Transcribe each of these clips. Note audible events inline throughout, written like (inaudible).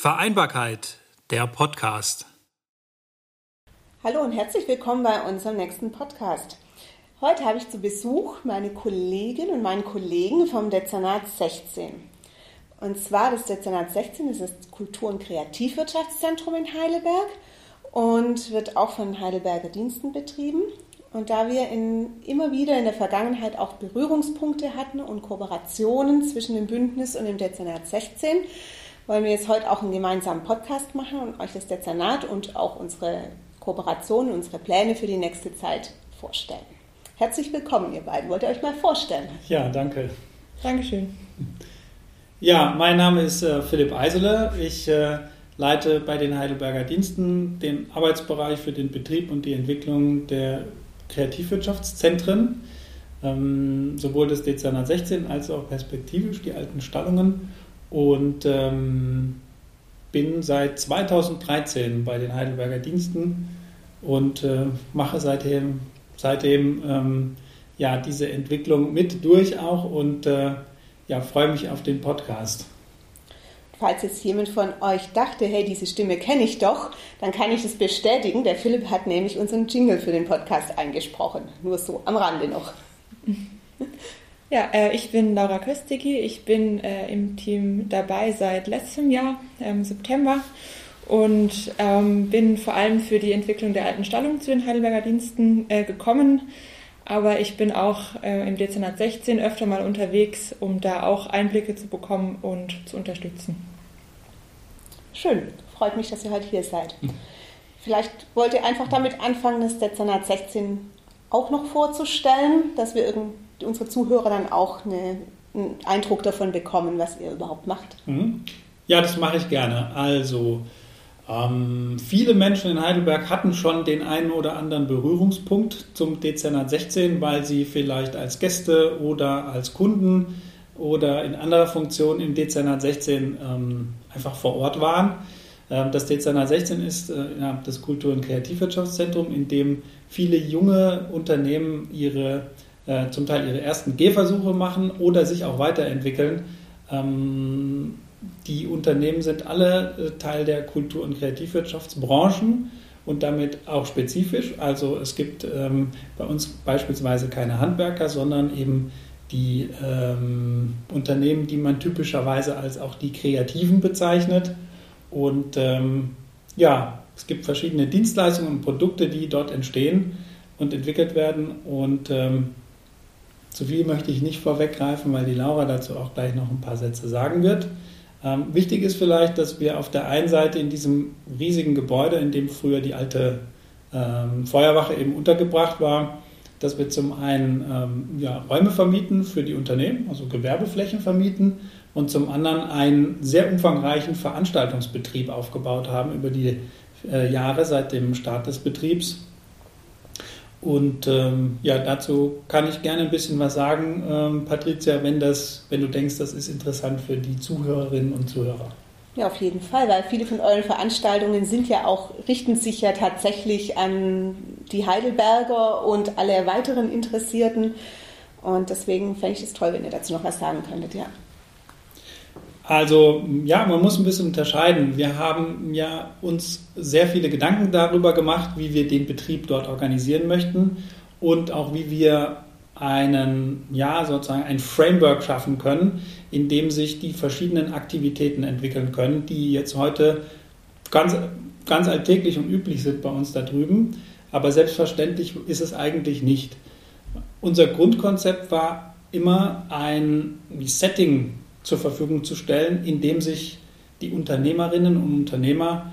Vereinbarkeit, der Podcast. Hallo und herzlich willkommen bei unserem nächsten Podcast. Heute habe ich zu Besuch meine Kollegin und meinen Kollegen vom Dezernat 16. Und zwar das Dezernat 16 ist das Kultur- und Kreativwirtschaftszentrum in Heidelberg und wird auch von Heidelberger Diensten betrieben. Und da wir in, immer wieder in der Vergangenheit auch Berührungspunkte hatten und Kooperationen zwischen dem Bündnis und dem Dezernat 16, wollen wir jetzt heute auch einen gemeinsamen Podcast machen und euch das Dezernat und auch unsere Kooperation, unsere Pläne für die nächste Zeit vorstellen. Herzlich willkommen, ihr beiden. Wollt ihr euch mal vorstellen? Ja, danke. Dankeschön. Ja, mein Name ist äh, Philipp Eisele. Ich äh, leite bei den Heidelberger Diensten den Arbeitsbereich für den Betrieb und die Entwicklung der Kreativwirtschaftszentren, ähm, sowohl das Dezernat 16 als auch perspektivisch die alten Stallungen und ähm, bin seit 2013 bei den Heidelberger Diensten und äh, mache seitdem, seitdem ähm, ja, diese Entwicklung mit durch auch und äh, ja, freue mich auf den Podcast. Falls jetzt jemand von euch dachte, hey, diese Stimme kenne ich doch, dann kann ich das bestätigen. Der Philipp hat nämlich unseren Jingle für den Podcast eingesprochen. Nur so am Rande noch. Ja, äh, ich bin Laura Kösticki. Ich bin äh, im Team dabei seit letztem Jahr, im September, und ähm, bin vor allem für die Entwicklung der alten Stallung zu den Heidelberger Diensten äh, gekommen. Aber ich bin auch äh, im Dezernat 16 öfter mal unterwegs, um da auch Einblicke zu bekommen und zu unterstützen. Schön, freut mich, dass ihr heute hier seid. Vielleicht wollt ihr einfach damit anfangen, das Dezernat 16 auch noch vorzustellen, dass wir unsere Zuhörer dann auch eine, einen Eindruck davon bekommen, was ihr überhaupt macht. Mhm. Ja, das mache ich gerne. Also, ähm, viele Menschen in Heidelberg hatten schon den einen oder anderen Berührungspunkt zum Dezernat 16, weil sie vielleicht als Gäste oder als Kunden oder in anderer Funktion im Dezernat 16 ähm, einfach vor Ort waren. Ähm, das Dezernat 16 ist äh, ja, das Kultur- und Kreativwirtschaftszentrum, in dem viele junge Unternehmen ihre, äh, zum Teil ihre ersten Gehversuche machen oder sich auch weiterentwickeln. Ähm, die Unternehmen sind alle äh, Teil der Kultur- und Kreativwirtschaftsbranchen und damit auch spezifisch. Also es gibt ähm, bei uns beispielsweise keine Handwerker, sondern eben die ähm, Unternehmen, die man typischerweise als auch die Kreativen bezeichnet. Und ähm, ja, es gibt verschiedene Dienstleistungen und Produkte, die dort entstehen und entwickelt werden. Und ähm, zu viel möchte ich nicht vorweggreifen, weil die Laura dazu auch gleich noch ein paar Sätze sagen wird. Ähm, wichtig ist vielleicht, dass wir auf der einen Seite in diesem riesigen Gebäude, in dem früher die alte ähm, Feuerwache eben untergebracht war, dass wir zum einen ähm, ja, Räume vermieten für die Unternehmen, also Gewerbeflächen vermieten und zum anderen einen sehr umfangreichen Veranstaltungsbetrieb aufgebaut haben über die äh, Jahre seit dem Start des Betriebs. Und ähm, ja, dazu kann ich gerne ein bisschen was sagen, ähm, Patricia, wenn, das, wenn du denkst, das ist interessant für die Zuhörerinnen und Zuhörer. Ja, auf jeden Fall, weil viele von euren Veranstaltungen sind ja auch, richten sich ja tatsächlich an die Heidelberger und alle weiteren Interessierten. Und deswegen fände ich es toll, wenn ihr dazu noch was sagen könntet, ja. Also ja, man muss ein bisschen unterscheiden. Wir haben ja uns sehr viele Gedanken darüber gemacht, wie wir den Betrieb dort organisieren möchten und auch wie wir einen, ja, sozusagen ein Framework schaffen können, in dem sich die verschiedenen Aktivitäten entwickeln können, die jetzt heute ganz, ganz alltäglich und üblich sind bei uns da drüben. Aber selbstverständlich ist es eigentlich nicht. Unser Grundkonzept war immer ein Setting zur Verfügung zu stellen, in dem sich die Unternehmerinnen und Unternehmer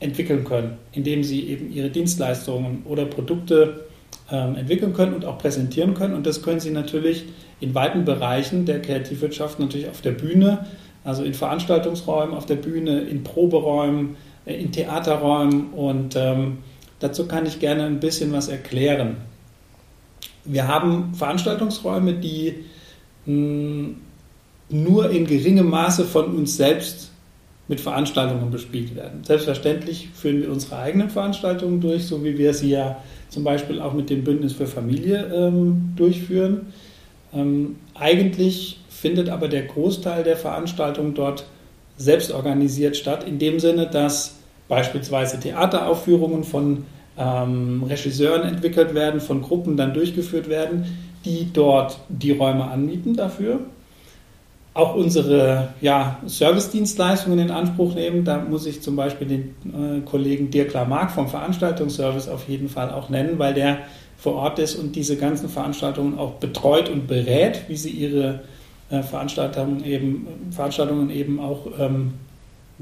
entwickeln können, indem sie eben ihre Dienstleistungen oder Produkte ähm, entwickeln können und auch präsentieren können. Und das können sie natürlich in weiten Bereichen der Kreativwirtschaft natürlich auf der Bühne, also in Veranstaltungsräumen auf der Bühne, in Proberäumen, äh, in Theaterräumen. Und ähm, dazu kann ich gerne ein bisschen was erklären. Wir haben Veranstaltungsräume, die mh, hm, nur in geringem Maße von uns selbst mit Veranstaltungen bespielt werden. Selbstverständlich führen wir unsere eigenen Veranstaltungen durch, so wie wir sie ja zum Beispiel auch mit dem Bündnis für Familie ähm, durchführen. Ähm, eigentlich findet aber der Großteil der Veranstaltungen dort selbst organisiert statt, in dem Sinne, dass beispielsweise Theateraufführungen von ähm, Regisseuren entwickelt werden, von Gruppen dann durchgeführt werden, die dort die Räume anmieten dafür. Auch unsere ja, Servicedienstleistungen in Anspruch nehmen. Da muss ich zum Beispiel den äh, Kollegen Dirk Lamarck vom Veranstaltungsservice auf jeden Fall auch nennen, weil der vor Ort ist und diese ganzen Veranstaltungen auch betreut und berät, wie sie ihre äh, Veranstaltungen, eben, Veranstaltungen eben auch ähm,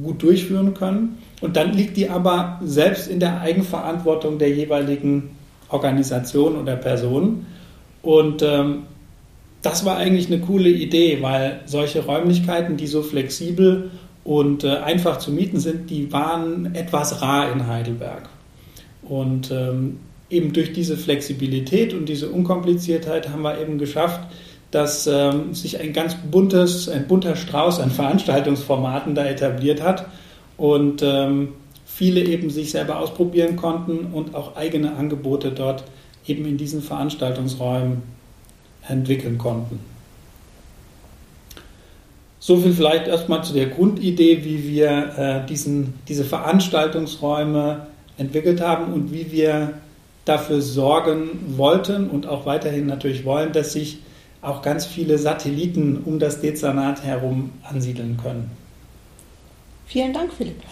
gut durchführen können. Und dann liegt die aber selbst in der Eigenverantwortung der jeweiligen Organisation oder Person. Und ähm, das war eigentlich eine coole Idee, weil solche Räumlichkeiten, die so flexibel und äh, einfach zu mieten sind, die waren etwas rar in Heidelberg. Und ähm, eben durch diese Flexibilität und diese Unkompliziertheit haben wir eben geschafft, dass ähm, sich ein ganz buntes, ein bunter Strauß an (laughs) Veranstaltungsformaten da etabliert hat und ähm, viele eben sich selber ausprobieren konnten und auch eigene Angebote dort eben in diesen Veranstaltungsräumen entwickeln konnten. So viel vielleicht erstmal zu der Grundidee, wie wir äh, diesen, diese Veranstaltungsräume entwickelt haben und wie wir dafür sorgen wollten und auch weiterhin natürlich wollen, dass sich auch ganz viele Satelliten um das Dezernat herum ansiedeln können. Vielen Dank, Philipp.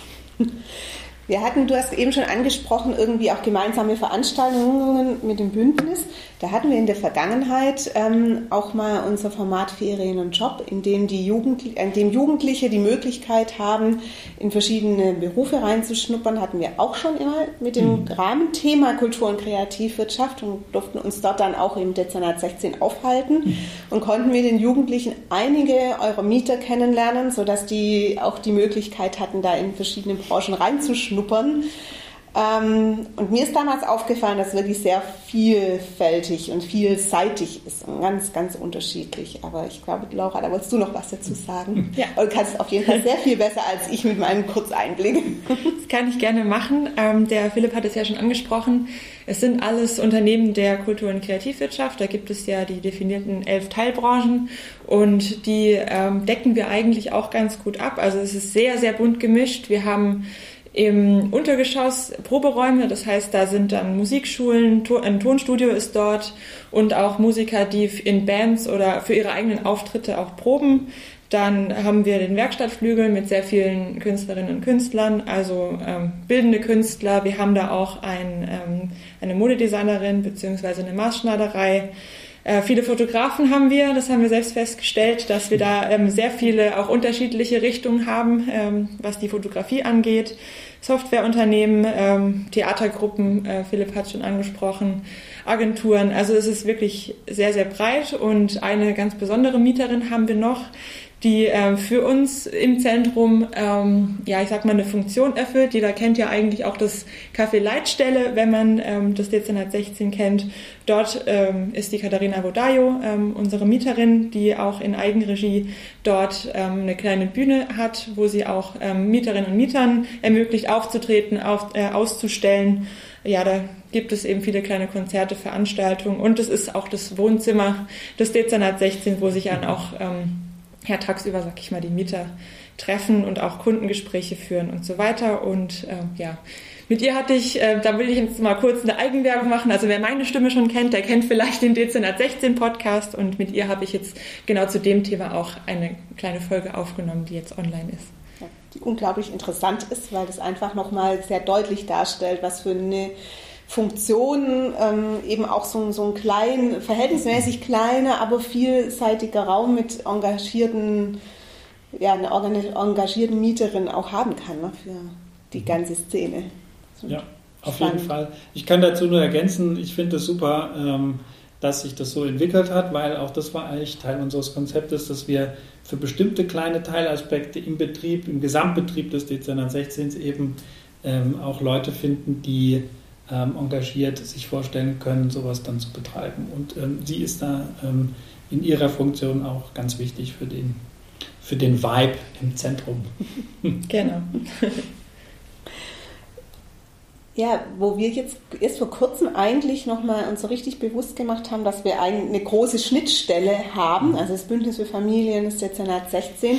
Wir hatten, du hast eben schon angesprochen, irgendwie auch gemeinsame Veranstaltungen mit dem Bündnis. Da hatten wir in der Vergangenheit ähm, auch mal unser Format Ferien und Job, in dem, die Jugendli in dem Jugendliche die Möglichkeit haben, in verschiedene Berufe reinzuschnuppern. Hatten wir auch schon immer mit dem mhm. Rahmenthema Kultur und Kreativwirtschaft und durften uns dort dann auch im Dezernat 16 aufhalten mhm. und konnten mit den Jugendlichen einige eurer Mieter kennenlernen, sodass die auch die Möglichkeit hatten, da in verschiedene Branchen reinzuschnuppern schnuppern. Und mir ist damals aufgefallen, dass es wirklich sehr vielfältig und vielseitig ist und ganz, ganz unterschiedlich. Aber ich glaube, Laura, da wolltest du noch was dazu sagen. Ja. du kannst auf jeden Fall sehr viel besser als ich mit meinem Kurzeinblick. Das kann ich gerne machen. Ähm, der Philipp hat es ja schon angesprochen. Es sind alles Unternehmen der Kultur- und Kreativwirtschaft. Da gibt es ja die definierten elf Teilbranchen und die ähm, decken wir eigentlich auch ganz gut ab. Also es ist sehr, sehr bunt gemischt. Wir haben im Untergeschoss Proberäume, das heißt, da sind dann Musikschulen, ein Tonstudio ist dort und auch Musiker, die in Bands oder für ihre eigenen Auftritte auch proben. Dann haben wir den Werkstattflügel mit sehr vielen Künstlerinnen und Künstlern, also ähm, bildende Künstler. Wir haben da auch ein, ähm, eine Modedesignerin beziehungsweise eine Maßschneiderei. Äh, viele Fotografen haben wir, das haben wir selbst festgestellt, dass wir da ähm, sehr viele auch unterschiedliche Richtungen haben, ähm, was die Fotografie angeht. Softwareunternehmen, ähm, Theatergruppen, äh, Philipp hat schon angesprochen, Agenturen. Also es ist wirklich sehr, sehr breit und eine ganz besondere Mieterin haben wir noch, die äh, für uns im Zentrum, ähm, ja, ich sag mal, eine Funktion erfüllt. Jeder kennt ja eigentlich auch das Café Leitstelle, wenn man ähm, das Dezernat 16 kennt. Dort ähm, ist die Katharina Vodayo, ähm, unsere Mieterin, die auch in Eigenregie dort ähm, eine kleine Bühne hat, wo sie auch ähm, Mieterinnen und Mietern ermöglicht, aufzutreten, auf, äh, auszustellen. Ja, da gibt es eben viele kleine Konzerte, Veranstaltungen und es ist auch das Wohnzimmer des Dezernat 16, wo sich dann auch ähm, ja, tagsüber, sag ich mal, die Mieter treffen und auch Kundengespräche führen und so weiter. Und äh, ja, mit ihr hatte ich, äh, da will ich jetzt mal kurz eine Eigenwerbung machen. Also wer meine Stimme schon kennt, der kennt vielleicht den Dezernat 16 Podcast und mit ihr habe ich jetzt genau zu dem Thema auch eine kleine Folge aufgenommen, die jetzt online ist. die unglaublich interessant ist, weil das einfach nochmal sehr deutlich darstellt, was für eine Funktion, ähm, eben auch so, so ein klein, verhältnismäßig kleiner, aber vielseitiger Raum mit engagierten, ja, eine engagierten Mieterin auch haben kann ne, für die ganze Szene. Ja, auf spannend. jeden Fall. Ich kann dazu nur ergänzen, ich finde es super, ähm, dass sich das so entwickelt hat, weil auch das war eigentlich Teil unseres Konzeptes, dass wir für bestimmte kleine Teilaspekte im Betrieb, im Gesamtbetrieb des Dezernat 16 eben ähm, auch Leute finden, die ähm, engagiert sich vorstellen können, sowas dann zu betreiben. Und ähm, sie ist da ähm, in ihrer Funktion auch ganz wichtig für den, für den Vibe im Zentrum. (laughs) Genau. Ja, wo wir jetzt erst vor kurzem eigentlich nochmal uns so richtig bewusst gemacht haben, dass wir eine große Schnittstelle haben, also das Bündnis für Familien, das Dezernat 16,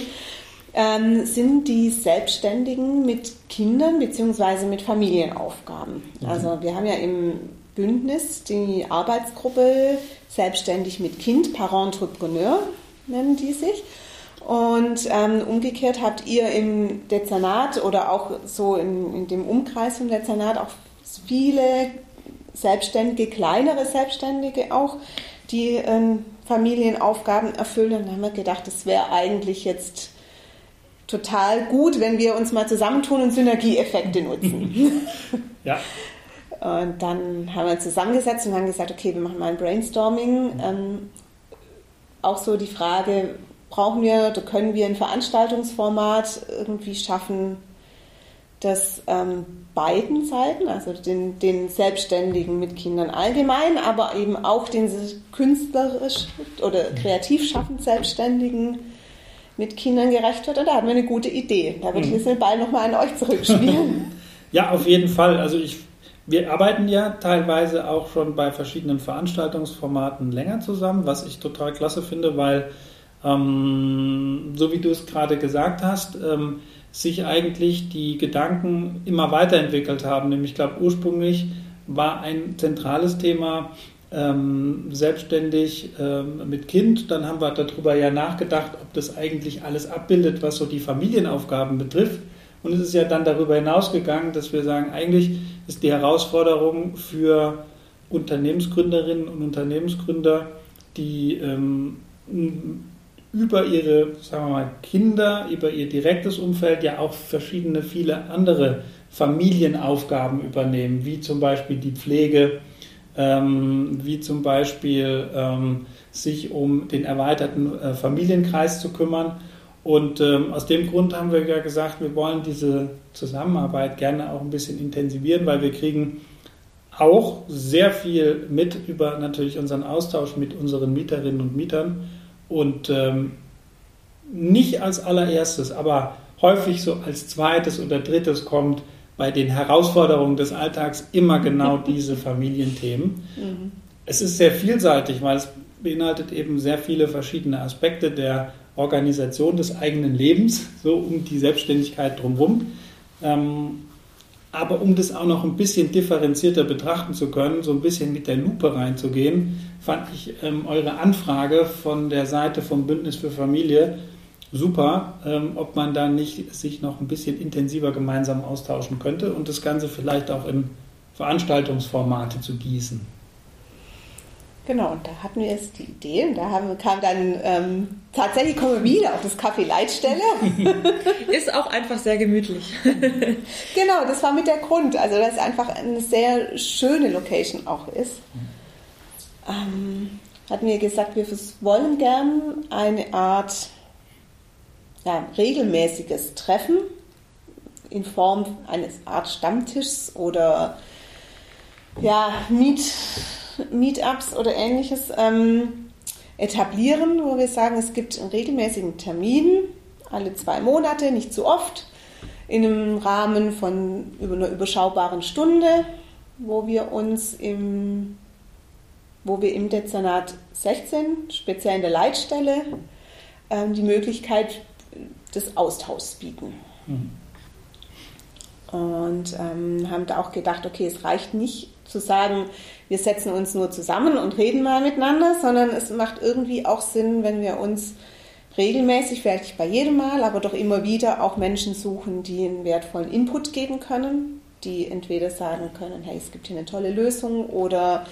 ähm, sind die Selbstständigen mit Kindern bzw. mit Familienaufgaben. Mhm. Also wir haben ja im Bündnis die Arbeitsgruppe Selbstständig mit Kind, Parent Entrepreneur nennen die sich. Und ähm, umgekehrt habt ihr im Dezernat oder auch so in, in dem Umkreis vom Dezernat auch viele Selbstständige, kleinere Selbstständige auch, die ähm, Familienaufgaben erfüllen. Und dann haben wir gedacht, das wäre eigentlich jetzt total gut, wenn wir uns mal zusammentun und Synergieeffekte nutzen. (laughs) ja. Und dann haben wir uns zusammengesetzt und haben gesagt, okay, wir machen mal ein Brainstorming. Ähm, auch so die Frage, brauchen wir oder können wir ein Veranstaltungsformat irgendwie schaffen, das ähm, beiden Seiten, also den, den Selbstständigen mit Kindern allgemein, aber eben auch den künstlerisch oder kreativ schaffend Selbstständigen mit Kindern gerecht wird. Und da hatten wir eine gute Idee. Da würde ich mhm. jetzt den Ball nochmal an euch zurückspielen. (laughs) ja, auf jeden Fall. Also ich, wir arbeiten ja teilweise auch schon bei verschiedenen Veranstaltungsformaten länger zusammen, was ich total klasse finde, weil ähm, so wie du es gerade gesagt hast, ähm, sich eigentlich die Gedanken immer weiterentwickelt haben. Nämlich, ich glaube, ursprünglich war ein zentrales Thema ähm, selbstständig ähm, mit Kind. Dann haben wir darüber ja nachgedacht, ob das eigentlich alles abbildet, was so die Familienaufgaben betrifft. Und es ist ja dann darüber hinausgegangen, dass wir sagen, eigentlich ist die Herausforderung für Unternehmensgründerinnen und Unternehmensgründer, die ähm, über ihre, sagen wir mal, Kinder, über ihr direktes Umfeld ja auch verschiedene, viele andere Familienaufgaben übernehmen, wie zum Beispiel die Pflege, ähm, wie zum Beispiel ähm, sich um den erweiterten äh, Familienkreis zu kümmern. Und ähm, aus dem Grund haben wir ja gesagt, wir wollen diese Zusammenarbeit gerne auch ein bisschen intensivieren, weil wir kriegen auch sehr viel mit über natürlich unseren Austausch mit unseren Mieterinnen und Mietern und ähm, nicht als allererstes, aber häufig so als zweites oder drittes kommt bei den Herausforderungen des Alltags immer genau (laughs) diese Familienthemen. Mhm. Es ist sehr vielseitig, weil es beinhaltet eben sehr viele verschiedene Aspekte der Organisation des eigenen Lebens, (laughs) so um die Selbstständigkeit drumherum. Ähm, aber um das auch noch ein bisschen differenzierter betrachten zu können, so ein bisschen mit der Lupe reinzugehen, fand ich ähm, eure Anfrage von der Seite vom Bündnis für Familie super, ähm, ob man da nicht sich noch ein bisschen intensiver gemeinsam austauschen könnte und das Ganze vielleicht auch in Veranstaltungsformate zu gießen. Genau, und da hatten wir jetzt die Idee und da haben, kam dann ähm, tatsächlich kommen wir wieder auf das Café Leitstelle. (laughs) ist auch einfach sehr gemütlich. (laughs) genau, das war mit der Grund, also dass es einfach eine sehr schöne Location auch ist. Ähm, hatten wir gesagt, wir wollen gern eine Art ja, regelmäßiges Treffen in Form eines Art Stammtischs oder ja, Meet Meetups oder ähnliches ähm, etablieren, wo wir sagen, es gibt einen regelmäßigen Termin, alle zwei Monate, nicht zu oft, in einem Rahmen von über einer überschaubaren Stunde, wo wir uns im, wo wir im Dezernat 16, speziell in der Leitstelle, ähm, die Möglichkeit des Austauschs bieten. Mhm. Und ähm, haben da auch gedacht, okay, es reicht nicht zu sagen, wir setzen uns nur zusammen und reden mal miteinander, sondern es macht irgendwie auch Sinn, wenn wir uns regelmäßig, vielleicht nicht bei jedem Mal, aber doch immer wieder auch Menschen suchen, die einen wertvollen Input geben können, die entweder sagen können, hey, es gibt hier eine tolle Lösung oder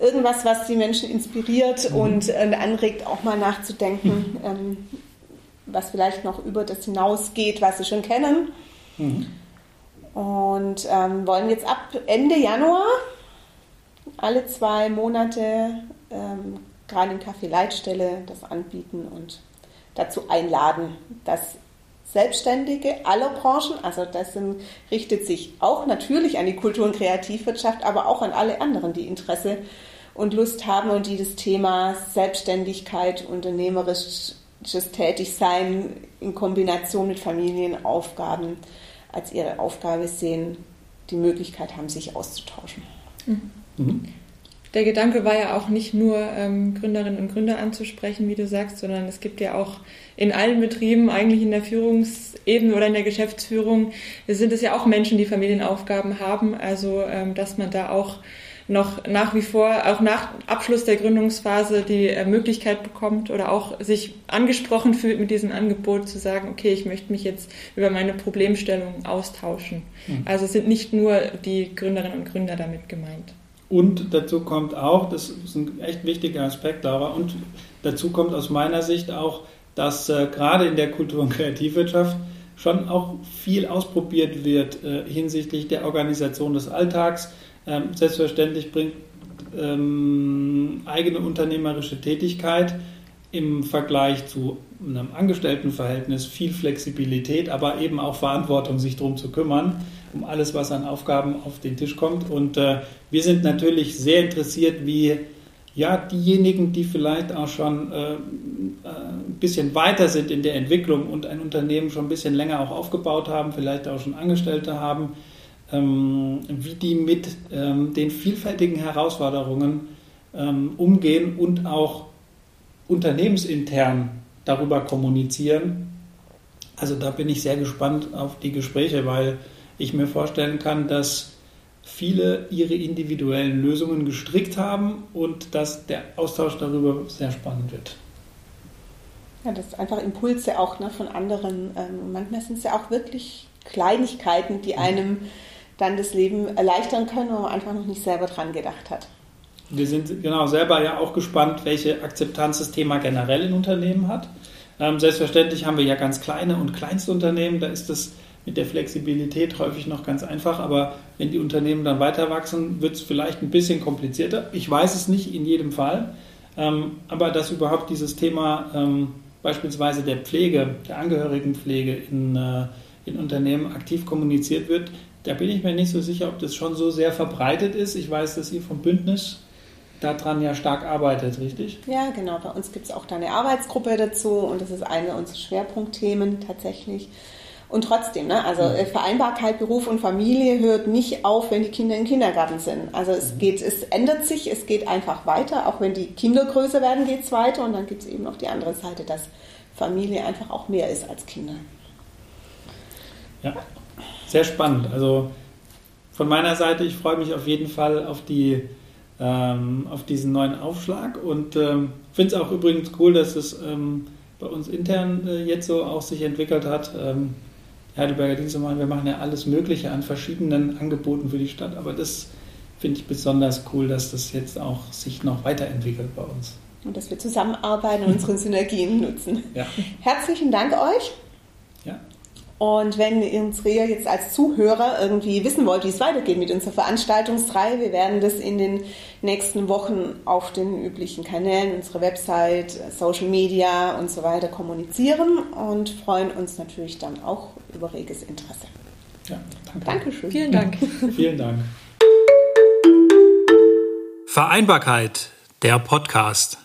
irgendwas, was die Menschen inspiriert mhm. und äh, anregt, auch mal nachzudenken, (laughs) ähm, was vielleicht noch über das hinausgeht, was sie schon kennen. Mhm. Und ähm, wollen jetzt ab Ende Januar alle zwei Monate ähm, gerade im Café Leitstelle das anbieten und dazu einladen, dass Selbstständige aller Branchen, also das sind, richtet sich auch natürlich an die Kultur- und Kreativwirtschaft, aber auch an alle anderen, die Interesse und Lust haben und die das Thema Selbstständigkeit, unternehmerisches Tätigsein in Kombination mit Familienaufgaben als ihre Aufgabe sehen, die Möglichkeit haben, sich auszutauschen. Mhm. Mhm. Der Gedanke war ja auch nicht nur ähm, Gründerinnen und Gründer anzusprechen, wie du sagst, sondern es gibt ja auch in allen Betrieben, eigentlich in der Führungsebene oder in der Geschäftsführung, sind es ja auch Menschen, die Familienaufgaben haben. Also ähm, dass man da auch noch nach wie vor, auch nach Abschluss der Gründungsphase, die äh, Möglichkeit bekommt oder auch sich angesprochen fühlt mit diesem Angebot zu sagen, okay, ich möchte mich jetzt über meine Problemstellung austauschen. Mhm. Also sind nicht nur die Gründerinnen und Gründer damit gemeint. Und dazu kommt auch, das ist ein echt wichtiger Aspekt, Laura, und dazu kommt aus meiner Sicht auch, dass äh, gerade in der Kultur- und Kreativwirtschaft schon auch viel ausprobiert wird äh, hinsichtlich der Organisation des Alltags, ähm, selbstverständlich bringt ähm, eigene unternehmerische Tätigkeit im Vergleich zu einem Angestelltenverhältnis viel Flexibilität, aber eben auch Verantwortung, sich darum zu kümmern, um alles, was an Aufgaben auf den Tisch kommt. Und äh, wir sind natürlich sehr interessiert, wie ja, diejenigen, die vielleicht auch schon äh, äh, ein bisschen weiter sind in der Entwicklung und ein Unternehmen schon ein bisschen länger auch aufgebaut haben, vielleicht auch schon Angestellte haben, wie die mit ähm, den vielfältigen Herausforderungen ähm, umgehen und auch unternehmensintern darüber kommunizieren. Also da bin ich sehr gespannt auf die Gespräche, weil ich mir vorstellen kann, dass viele ihre individuellen Lösungen gestrickt haben und dass der Austausch darüber sehr spannend wird. Ja, das ist einfach Impulse auch ne, von anderen. Ähm, manchmal sind es ja auch wirklich Kleinigkeiten, die mhm. einem dann das Leben erleichtern können, wo man einfach noch nicht selber dran gedacht hat. Wir sind genau selber ja auch gespannt, welche Akzeptanz das Thema generell in Unternehmen hat. Ähm, selbstverständlich haben wir ja ganz kleine und kleinste Unternehmen, da ist das mit der Flexibilität häufig noch ganz einfach, aber wenn die Unternehmen dann weiter wachsen, wird es vielleicht ein bisschen komplizierter. Ich weiß es nicht in jedem Fall, ähm, aber dass überhaupt dieses Thema ähm, beispielsweise der Pflege, der Angehörigenpflege in, äh, in Unternehmen aktiv kommuniziert wird, da bin ich mir nicht so sicher, ob das schon so sehr verbreitet ist. Ich weiß, dass ihr vom Bündnis daran ja stark arbeitet, richtig? Ja, genau. Bei uns gibt es auch da eine Arbeitsgruppe dazu und das ist eine unserer Schwerpunktthemen tatsächlich. Und trotzdem, ne, also mhm. Vereinbarkeit Beruf und Familie hört nicht auf, wenn die Kinder im Kindergarten sind. Also es mhm. geht, es ändert sich, es geht einfach weiter. Auch wenn die Kinder größer werden, geht es weiter. Und dann gibt es eben noch die andere Seite, dass Familie einfach auch mehr ist als Kinder. Ja, sehr spannend. Also von meiner Seite, ich freue mich auf jeden Fall auf, die, ähm, auf diesen neuen Aufschlag und ähm, finde es auch übrigens cool, dass es ähm, bei uns intern äh, jetzt so auch sich entwickelt hat. Ähm, Heidelberger Dienste machen, wir machen ja alles Mögliche an verschiedenen Angeboten für die Stadt, aber das finde ich besonders cool, dass das jetzt auch sich noch weiterentwickelt bei uns. Und dass wir zusammenarbeiten und unsere (laughs) Synergien nutzen. Ja. Herzlichen Dank euch. Und wenn unsere jetzt als Zuhörer irgendwie wissen wollt, wie es weitergeht mit unserer Veranstaltungsreihe, wir werden das in den nächsten Wochen auf den üblichen Kanälen, unsere Website, Social Media und so weiter kommunizieren und freuen uns natürlich dann auch über reges Interesse. Ja, danke. Dankeschön. Vielen Dank. (laughs) Vielen Dank. Vereinbarkeit, der Podcast.